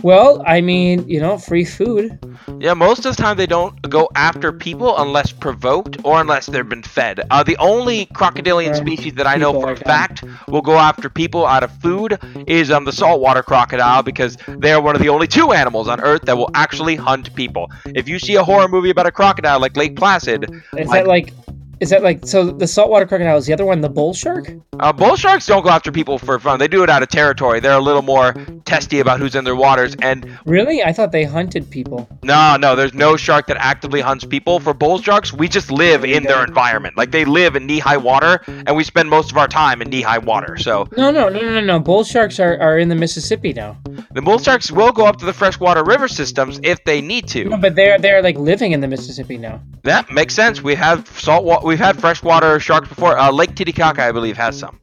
Well, I mean, you know, free food. Yeah, most of the time they don't go after people unless provoked or unless they've been fed. Uh, the only crocodilian species that I know people for a fact will go after people out of food is um, the saltwater crocodile because they are one of the only two animals on Earth that will actually hunt people. If you see a horror movie about a crocodile like Lake Placid, Is I- that like? Is that like so? The saltwater crocodile is the other one, the bull shark. uh, bull sharks don't go after people for fun. They do it out of territory. They're a little more testy about who's in their waters. And Really? I thought they hunted people. No, no, there's no shark that actively hunts people. For bull sharks, we just live in their environment. Like they live in knee-high water, and we spend most of our time in knee-high water. So No, no, no, no, no, no. Bull sharks are, are in the Mississippi now. the bull sharks will go up to the freshwater river systems if they need No, to. but they're they're like living in the Mississippi now. That makes sense. We have salt. We've had freshwater sharks before. Uh, Lake Titicaca, I believe, has some.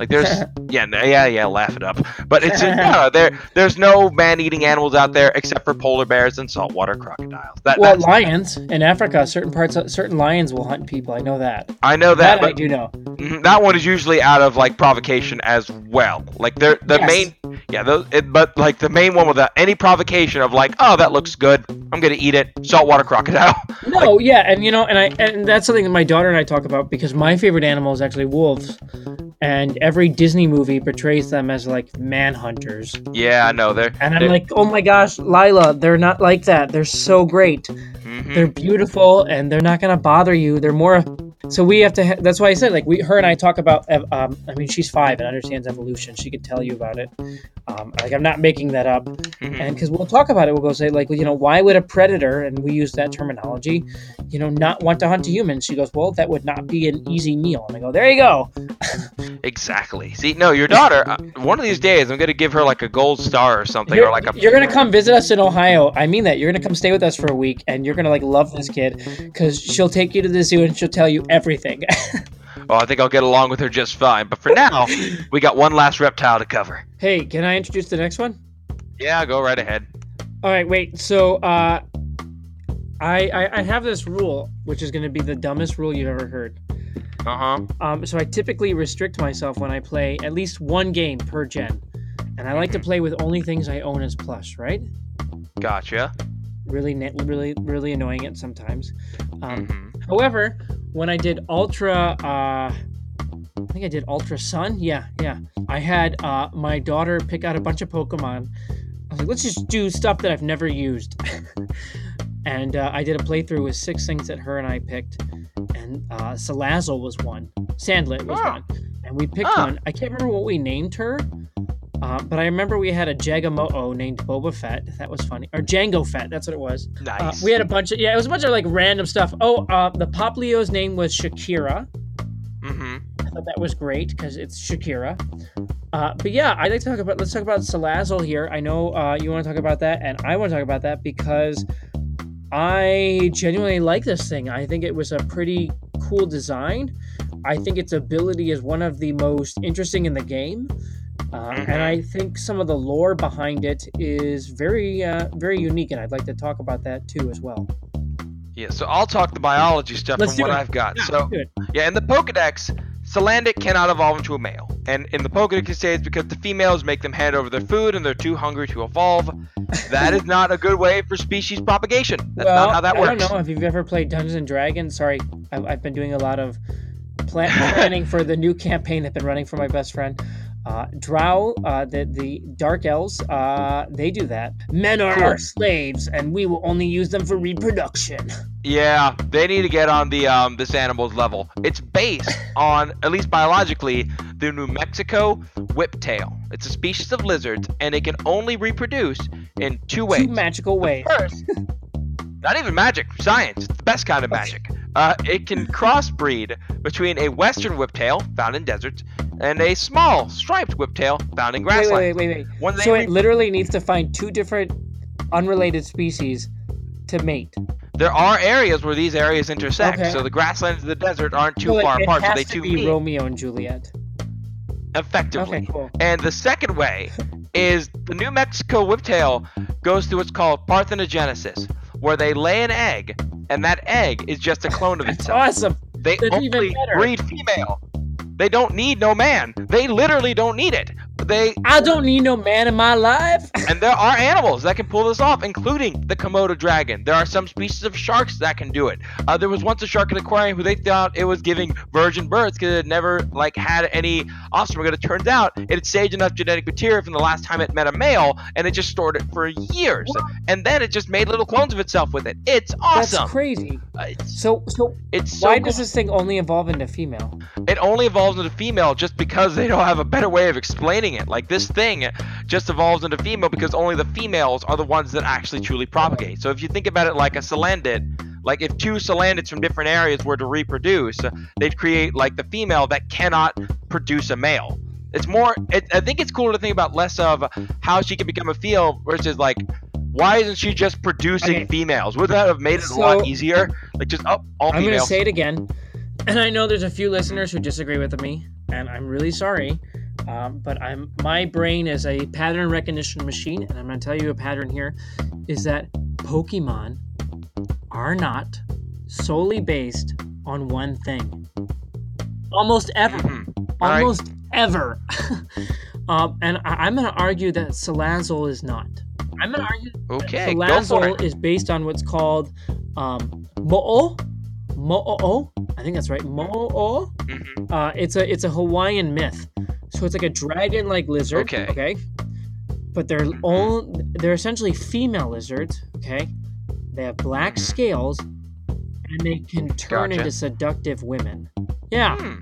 Like there's yeah yeah yeah laugh it up but it's no, there there's no man-eating animals out there except for polar bears and saltwater crocodiles that, Well, that's- lions in Africa, certain parts, of, certain lions will hunt people. I know that. I know that, That, I do know. Mhm, That one is usually out of like provocation as well. Like they're the Yes. main, yeah. Those, it, but like the main one without any provocation of like, oh, that looks good. I'm gonna eat it. Saltwater crocodile. No, yeah, and you know, and I and that's something that my daughter and I talk about because my favorite animal is actually wolves, and every Disney movie portrays them as like manhunters. yeah, I know. They're And I'm they're- like, oh my gosh, Lila, they're not like that. They're so great. mhm. They're beautiful, and they're not gonna bother you. They're more. So we have to. Ha- that's why I said like we, her and I talk about. Um, I mean, she's five and understands evolution. She could tell you about it. Um, like I'm not making that up. Mhm. and because we'll talk about it we'll go say like well, you know why would a predator and we use that terminology you know not want to hunt a human she goes well that would not be an easy meal and i go there you go exactly. See, no, your daughter. Uh, one of these days, I'm gonna give her like a gold star or something, you're, or like a. you're gonna come visit us in ohio i mean that you're gonna come stay with us for a week and you're gonna like love this kid because she'll take you to the zoo and she'll tell you everything Oh, I think I'll get along with her just fine. But for now, we got one last reptile to cover. hey can i introduce the next one Yeah, go right ahead. all right wait so uh I, I, I have this rule, which is going to be the dumbest rule you've ever heard. Uh huh. Um, so I typically restrict myself when I play at least one game per gen, and I like to play with only things I own as plush. Right? Gotcha. Really, really, really annoying it sometimes. Um, Mhm. However, when I did Ultra, uh, I think I did Ultra Sun. Yeah, yeah. I had uh, my daughter pick out a bunch of Pokemon. I was like, let's just do stuff that I've never used. and uh, I did a playthrough with six things that her and I picked, and uh, Salazzle was one. Salandit was Oh. one, and we picked Oh. one. I can't remember what we named her. Uh, but I remember we had a Jangmo-o named Boba Fett. That was funny. Or Django Fett. That's what it was. Uh, Nice. we had a bunch of yeah, it was a bunch of like random stuff. Oh, uh, the Poplio's name was Shakira. mm-hmm. I thought that was great because it's Shakira. Uh, but yeah, I'd like to talk about let's talk about Salazzle here. I know uh, you want to talk about that, and I want to talk about that because I genuinely like this thing. I think it was a pretty cool design. I think its ability is one of the most interesting in the game. Uh, Mhm. And I think some of the lore behind it is very, uh, very unique, and I'd like to talk about that too as well. Yeah, so I'll talk the biology stuff Let's from what it. I've got. Yeah, so yeah, in the Pokedex, Salandit cannot evolve into a male. And in the Pokedex it says because the females make them hand over their food and they're too hungry to evolve. That is not a good way for species propagation. That's well, not how that works. I don't know if you've ever played Dungeons and Dragons. Sorry, I've, I've been doing a lot of plan- planning for the new campaign that's been running for my best friend. Uh, Drow, uh, the the Dark Elves, uh, they do that. Men are our slaves, and we will only use them for reproduction. Yeah, they need to get on the um this animal's level. It's based on, at least biologically, the New Mexico whiptail. It's a species of lizards, and it can only reproduce in two ways. Two magical ways. First, not even magic, science. It's the best kind of magic. Uh, it can crossbreed between a western whiptail found in deserts and a small striped whiptail found in Wait, wait, wait, wait, wait. So re- it literally needs to find two different, unrelated species to mate. there are areas where these areas intersect, Okay. so the grasslands and the desert aren't too So it- far it apart, so has they to two be meet Romeo and Juliet. effectively. Okay, cool. And the second way is the New Mexico whiptail goes through what's called parthenogenesis, where they lay an egg, and that egg is just a clone of itself. awesome. They That's only better. breed female. They don't need no man. They literally don't need it. They I don't need no man in my life. and there are animals that can pull this off, including the Komodo dragon. There are some species of sharks that can do it. Uh, there was once a shark in an aquarium who they thought it was giving virgin births because it never like had any offspring. But it turns out it had saved enough genetic material from the last time it met a male, and it just stored it for years. And then it just made little clones of itself with it. It's awesome. That's crazy. Uh, it's, So so it's so why cool. does this thing only evolve into female? it only evolves into female just because they don't have a better way of explaining it. Like this mm. thing just evolves into female because only the females are the ones that actually mm. truly propagate. So if you think about it like a salandit, like if two salandits from different areas were to reproduce, they'd create like the female that cannot produce a male. It's more. It, I think it's cooler to think about less of how she can become a female versus like. Why isn't she just producing Okay. females? Would that have made it a lot easier? Like just oh, all I'm females. gonna say it again, and I know there's a few listeners who disagree with me, and I'm really sorry. Um, but I'm my brain is a pattern recognition machine, and I'm gonna tell you a pattern here, is that Pokemon are not solely based on one thing. Almost ever, Mhm. Right. almost ever. um, and I, I'm gonna argue that Salazzle is not. I'm gonna argue Okay, Salazzle is based on what's called um, Mo'o. Mo'o. I think that's right. Mo'o. Mhm. Uh, it's a it's a Hawaiian myth. So it's like a dragon-like lizard. Okay. Okay. But they're all they're essentially female lizards. Okay. They have black Mhm. scales, and they can turn Gotcha. into seductive women. Yeah. Hmm.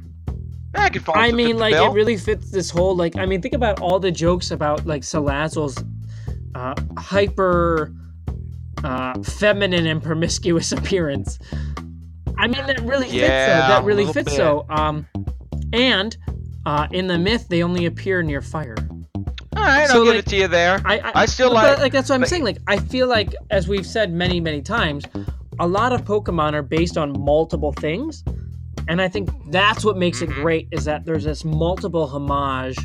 I I mean, like bill. it really fits this whole like. I mean, think about all the jokes about like Salazzle's uh, hyper uh, feminine and promiscuous appearance. I mean, that really fits. Yeah, though. That really fits. bit. though. um, and uh, in the myth, they only appear near fire. All right, so, I'll give like, it to you there. I, I, I still but, like- like that's what I'm like- saying. Like I feel like, as we've said many, many times, a lot of Pokemon are based on multiple things, and I think that's what makes it Mhm. great. Is that there's this multiple homage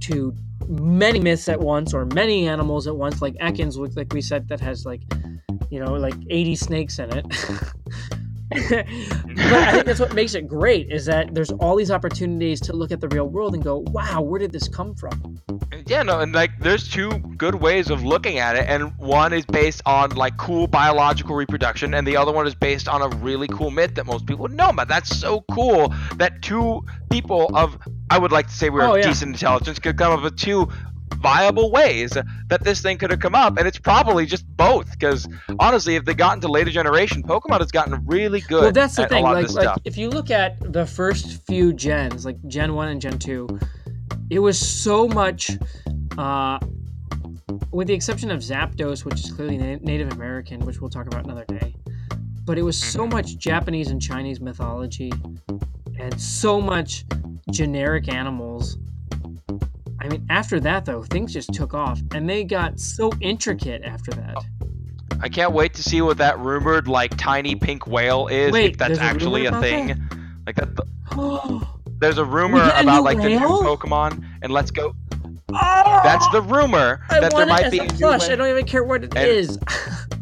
to many myths at once, or many animals at once. Like Ekans, like we said, that has like, you know, like 80 snakes in it. but I think that's what makes it great is that there's all these opportunities to look at the real world and go, wow, where did this come from? Yeah, no, and like there's two good ways of looking at it, and one is based on like cool biological reproduction, and the other one is based on a really cool myth that most people know about. That's so cool that two people of I would like to say we're Oh, yeah. decent intelligence could come up with two viable ways that this thing could have come up, and it's probably just both. Because honestly, if they got into later generation, Pokemon has gotten really good. well that's the at thing like, like if you look at the first few gens like gen 1 and gen 2 it was so much uh with the exception of zapdos which is clearly na- native american which we'll talk about another day but it was so Mhm. much japanese and chinese mythology and so much generic animals i mean after that though things just took off and they got so intricate after that I can't wait to see what that rumored like tiny pink whale is. Wait, if that's there's a actually rumor a about thing. Like that. oh There's a rumor a about like the new whale? Pokemon, and let's go. Ah! That's the rumor I that there want it might as be. a a new plush. I don't even care what it And- is.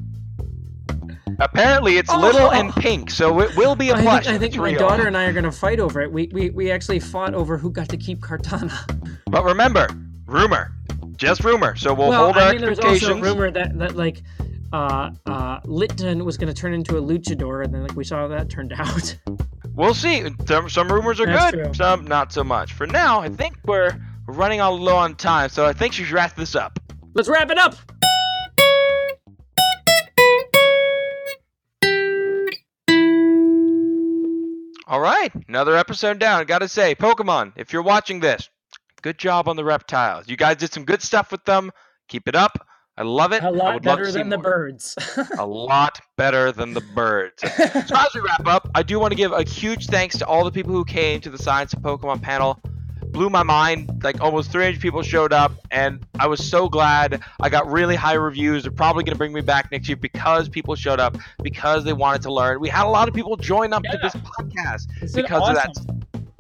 Apparently, it's Oh. little and pink, so it will be a plush. think, I think my daughter and I are gonna fight over it. We, we we actually fought over who got to keep Kartana. But remember, rumor, just rumor. So we'll well, hold our I mean, there's also expectations. rumor that that like uh uh Litten was gonna turn into a luchador, and then like we saw how that turned out. We'll see. Some, some rumors are That's good, true. some not so much. For now, I think we're running on low on time, so I think you should wrap this up. Let's wrap it up. All right, another episode down. Gotta say, Pokemon, if you're watching this, good job on the reptiles. You guys did some good stuff with them. Keep it up. I love it. A I lot to better than the more. birds. A lot better than the birds. so as we wrap up, I do want to give a huge thanks to all the people who came to the Science of Pokemon panel. Blew my mind. Like almost 300 people showed up, and I was so glad. I got really high reviews. They're probably going to bring me back next year because people showed up because they wanted to learn. We had a lot of people join up to this podcast been because of that.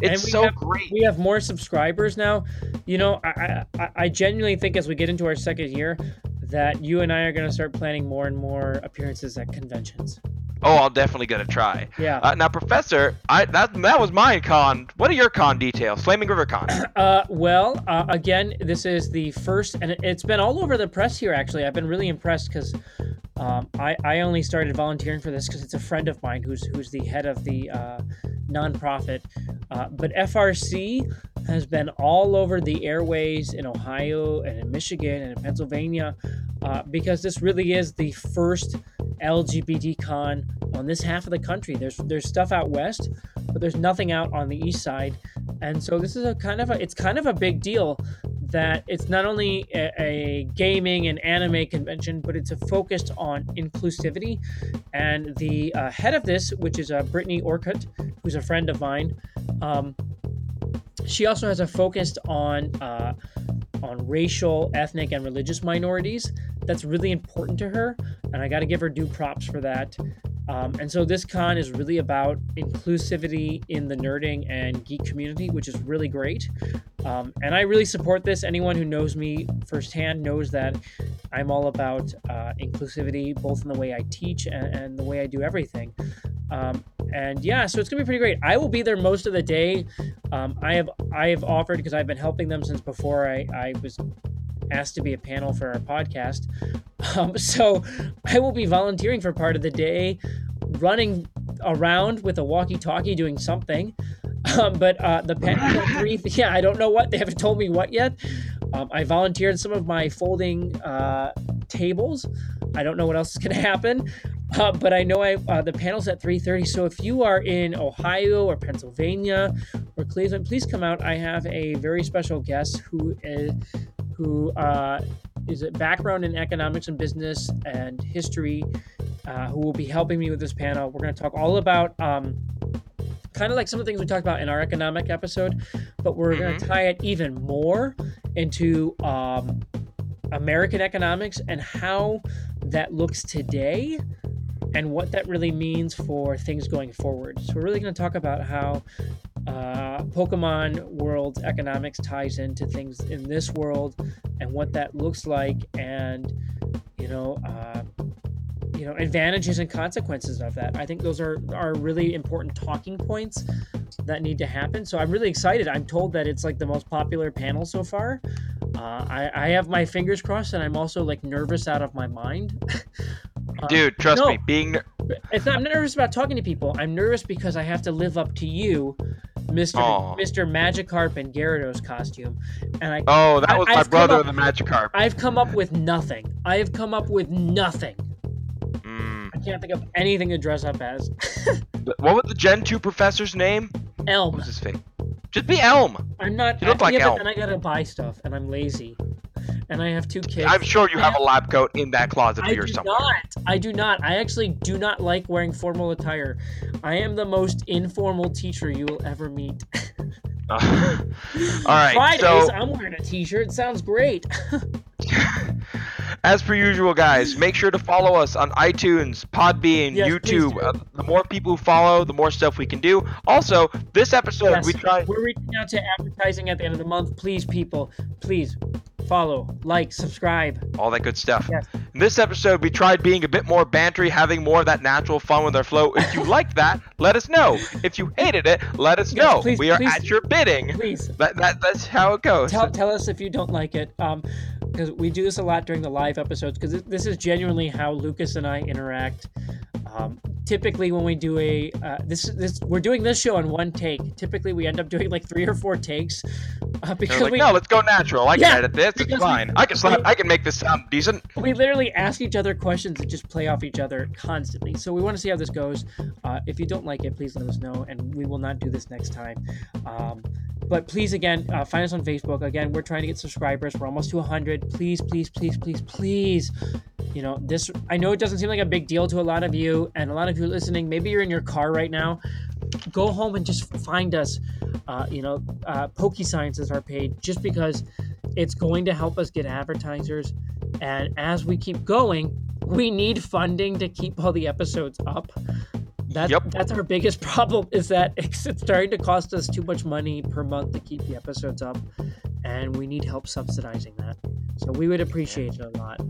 It's so have- great. We have more subscribers now. You know, I, I I genuinely think as we get into our second year, that you and I are going to start planning more and more appearances at conventions. Oh, I'll definitely get a try. Yeah. Uh, now, Professor, I that that was my con. What are your con details? Flaming River Con. Uh, well, uh, again, this is the first, and it's been all over the press here. Actually, I've been really impressed because um, I I only started volunteering for this because it's a friend of mine who's who's the head of the uh, nonprofit. Uh, but FRC has been all over the airways in Ohio and in Michigan and in Pennsylvania uh, because this really is the first LGBT con on this half of the country. There's there's stuff out west, but there's nothing out on the east side, and so this is a kind of a it's kind of a big deal that it's not only a, a gaming and anime convention, but it's focused on inclusivity. And the uh, head of this, which is uh, Brittany Orcutt, who's a friend of mine, um, she also has a focus on uh, on racial, ethnic, and religious minorities. That's really important to her, and I got to give her due props for that. Um, and so this con is really about inclusivity in the nerding and geek community, which is really great. Um, and I really support this. Anyone who knows me firsthand knows that I'm all about uh, inclusivity, both in the way I teach and, and the way I do everything. Um, and yeah, so it's gonna be pretty great. I will be there most of the day. Um, I have I have offered because I've been helping them since before I, I was asked to be a panel for our podcast. Um, so I will be volunteering for part of the day, running around with a walkie-talkie doing something. Um, but uh, the panel three, yeah, I don't know what they haven't told me what yet. Um, I volunteered some of my folding uh, tables. I don't know what else is going to happen, uh, but I know I uh, the panel's at 3:30. So if you are in Ohio or Pennsylvania or Cleveland, please come out. I have a very special guest who is who uh, is a background in economics and business and history, uh, who will be helping me with this panel. We're going to talk all about. Um, kind of like some of the things we talked about in our economic episode, but we're going to tie it even more into um, American economics and how that looks today and what that really means for things going forward. So, we're really going to talk about how uh, Pokemon World economics ties into things in this world and what that looks like, and you know, uh, you know, advantages and consequences of that. I think those are are really important talking points that need to happen. So I'm really excited. I'm told that it's like the most popular panel so far. Uh, I, I have my fingers crossed, and I'm also like nervous out of my mind. Uh, Dude, trust no. me, being it's not, I'm not nervous about talking to people. I'm nervous because I have to live up to you, Mister Aw. Mister Magikarp and Gyarados costume, and I oh, that I- was my I've brother, up- the Magikarp. I've come up with nothing. I have come up with nothing. Mm. I can't think of anything to dress up as. What was the Gen 2 professor's name? What Elm. was his face? Just be Elm. I'm not. You look like yeah, Elm. but then I gotta buy stuff, and I'm lazy, and I have two kids. I'm sure you have a lab coat in that closet I of yours do somewhere. not. I do not. I actually do not like wearing formal attire. I am the most informal teacher you will ever meet. All right. Fridays, so, I'm wearing a t-shirt. Sounds great. as per usual, guys, make sure to follow us on iTunes, Podbean, Yes, YouTube. Uh, the more people who follow, the more stuff we can do. Also, this episode Yes, we try. We're reaching out to advertising at the end of the month. Please, people, please follow, like, subscribe. all that good stuff. Yes. In this episode, we tried being a bit more bantery, having more of that natural fun with our flow. If you liked that, let us know. If you hated it, let us Yes, know. please- we are please- at your bidding. Please That, that that's how it goes. tell, tell us if you don't like it. Um, because we do this a lot during the live episodes. Because this is genuinely how Lucas and I interact. Um, typically, when we do a uh, this is this we're doing this show on one take. Typically, we end up doing like three or four takes uh, because like, we no, let's go natural. I can Yeah, edit this. It's because we- fine. I can slap. we- I can make this sound decent. we literally ask each other questions and just play off each other constantly. So we want to see how this goes. Uh, if you don't like it, please let us know, and we will not do this next time. Um, but please, again, uh, find us on Facebook. Again, we're trying to get subscribers. We're almost to 100. Please, please, please, please, please. You know, this, I know it doesn't seem like a big deal to a lot of you, and a lot of you listening, maybe you're in your car right now. Go home and just find us. Uh, you know, uh, Pokey Science is our page just because it's going to help us get advertisers. And as we keep going, we need funding to keep all the episodes up. That's, Yep. that's our biggest problem is that it's, starting to cost us too much money per month to keep the episodes up, and we need help subsidizing that. So we would appreciate it a lot.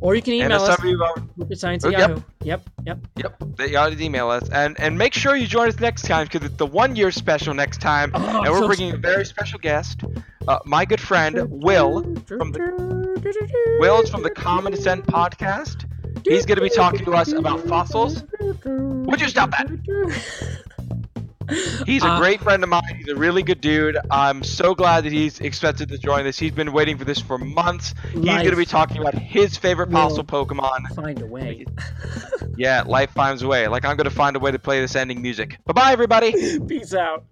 Or you can email us some of you have already- science Oh, yep. Yahoo. Yep, yep. Yep, they ought to email us, and and make sure you join us next time because it's the one year special next time, Oh, and we're so bringing a very special guest, uh, my good friend Will from the Will's from the Common Descent podcast. He's going to be talking to us about fossils. Would you stop that? He's a Uh, great friend of mine. He's a really good dude. I'm so glad that he's expected to join this. He's been waiting for this for months. He's going to be talking about his favorite fossil Pokemon. Find a way. Yeah, life finds a way. Like I'm going to find a way to play this ending music. Bye bye, everybody. Peace out.